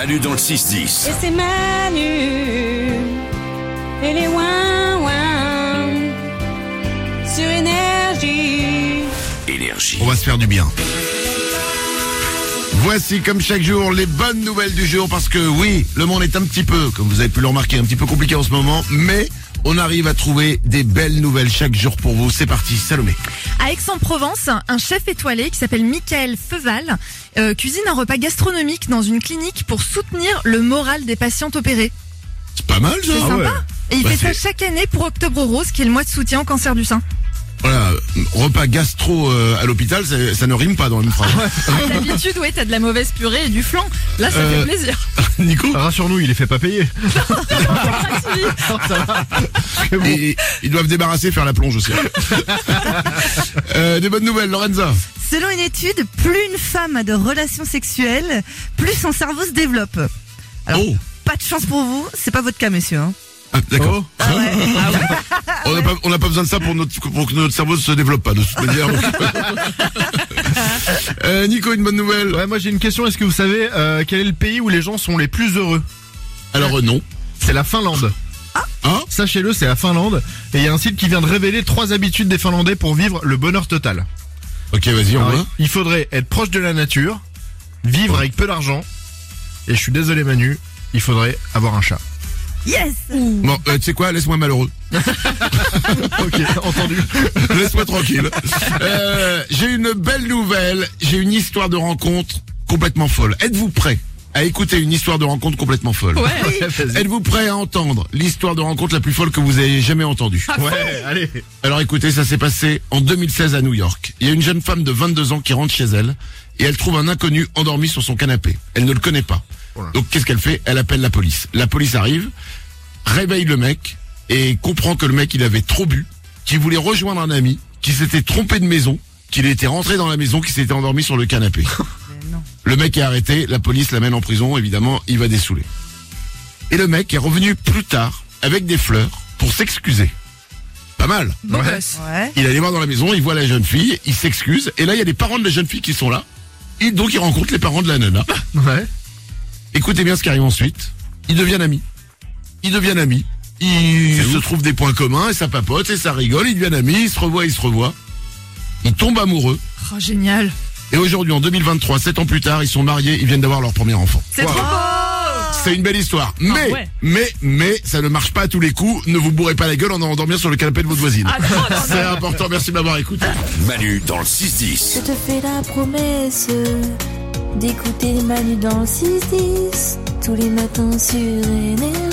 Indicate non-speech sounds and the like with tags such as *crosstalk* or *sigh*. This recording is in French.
Manu dans le 6-10. Et c'est Manu et les ouin ouin sur énergie. Énergie. On va se faire du bien. Voici comme chaque jour les bonnes nouvelles du jour parce que oui, le monde est un petit peu, comme vous avez pu le remarquer, un petit peu compliqué en ce moment, mais on arrive à trouver des belles nouvelles chaque jour pour vous. C'est parti, Salomé. À Aix-en-Provence, un chef étoilé qui s'appelle Michael Feuval euh, cuisine un repas gastronomique dans une clinique pour soutenir le moral des patientes opérées. C'est pas mal ça C'est sympa. Et il Bah, fait ça chaque année pour Octobre Rose, qui est le mois de soutien au cancer du sein. Voilà, repas gastro euh, à l'hôpital, ça, ça ne rime pas dans la même phrase. *laughs* Ah, D'habitude, ouais, t'as de la mauvaise purée et du flan. Là, ça Euh, fait plaisir. *laughs* Nico Rassure-nous, il les fait pas payer. Et ils doivent débarrasser, faire la plonge aussi. *laughs* Euh, des bonnes nouvelles, Lorenza. Selon une étude, plus une femme a de relations sexuelles, plus son cerveau se développe. Alors, oh, pas de chance pour vous, c'est pas votre cas, monsieur. hein. Ah, d'accord. Oh. *laughs* On n'a pas, on n'a pas besoin de ça pour, notre, pour que notre cerveau ne se développe pas de toute manière. donc. *laughs* *laughs* Euh, Nico, une bonne nouvelle. Ouais, moi j'ai une question. Est-ce que vous savez euh, quel est le pays où les gens sont les plus heureux? Alors euh, non. C'est la Finlande. Hein? Sachez-le, c'est la Finlande. Et il y a un site qui vient de révéler trois habitudes des Finlandais pour vivre le bonheur total. Ok, vas-y, on va. il faudrait être proche de la nature, vivre avec peu d'argent. Et je suis désolé Manu, il faudrait avoir un chat. Yes Bon, euh, tu sais quoi, laisse-moi malheureux. *laughs* ok, entendu. Laisse-moi tranquille. Euh, j'ai une belle nouvelle. J'ai une histoire de rencontre complètement folle. Êtes-vous prêts à écouter une histoire de rencontre complètement folle Ouais, *laughs* vas-y. Êtes-vous prêts à entendre l'histoire de rencontre la plus folle que vous ayez jamais entendue Ouais, allez. Alors écoutez, ça s'est passé en 2016 à New York. Il y a une jeune femme de 22 ans qui rentre chez elle et elle trouve un inconnu endormi sur son canapé. Elle ne le connaît pas. Donc qu'est-ce qu'elle fait Elle appelle la police. La police arrive, réveille le mec et comprend que le mec il avait trop bu, qu'il voulait rejoindre un ami, qu'il s'était trompé de maison, qu'il était rentré dans la maison, qu'il s'était endormi sur le canapé. *laughs* Non. Le mec est arrêté, la police l'amène en prison, évidemment, il va dessouler. Et le mec est revenu plus tard avec des fleurs pour s'excuser. Pas mal. Beau Ouais. Ouais. Il allait voir dans la maison, il voit la jeune fille, il s'excuse, et là il y a les parents de la jeune fille qui sont là. Et donc il rencontre les parents de la nana. Ouais. Écoutez bien ce qui arrive ensuite. Ils deviennent amis. Ils deviennent amis. Ils se trouvent des points communs et ça papote et ça rigole. Ils deviennent amis, ils se revoient, ils se revoient. Ils tombent amoureux. Oh, génial. Et aujourd'hui, en 2023, sept ans plus tard, ils sont mariés, ils viennent d'avoir leur premier enfant. C'est trop beau. C'est une belle histoire. Mais, ouais. mais, mais, ça ne marche pas à tous les coups. Ne vous bourrez pas la gueule en allant dormir sur le canapé de votre voisine. Ah. *laughs* C'est important. Merci de m'avoir écouté. Manu dans le 6-10. Je te fais la promesse d'écouter Manu dans le 6-10 tous les matins sur Énergie.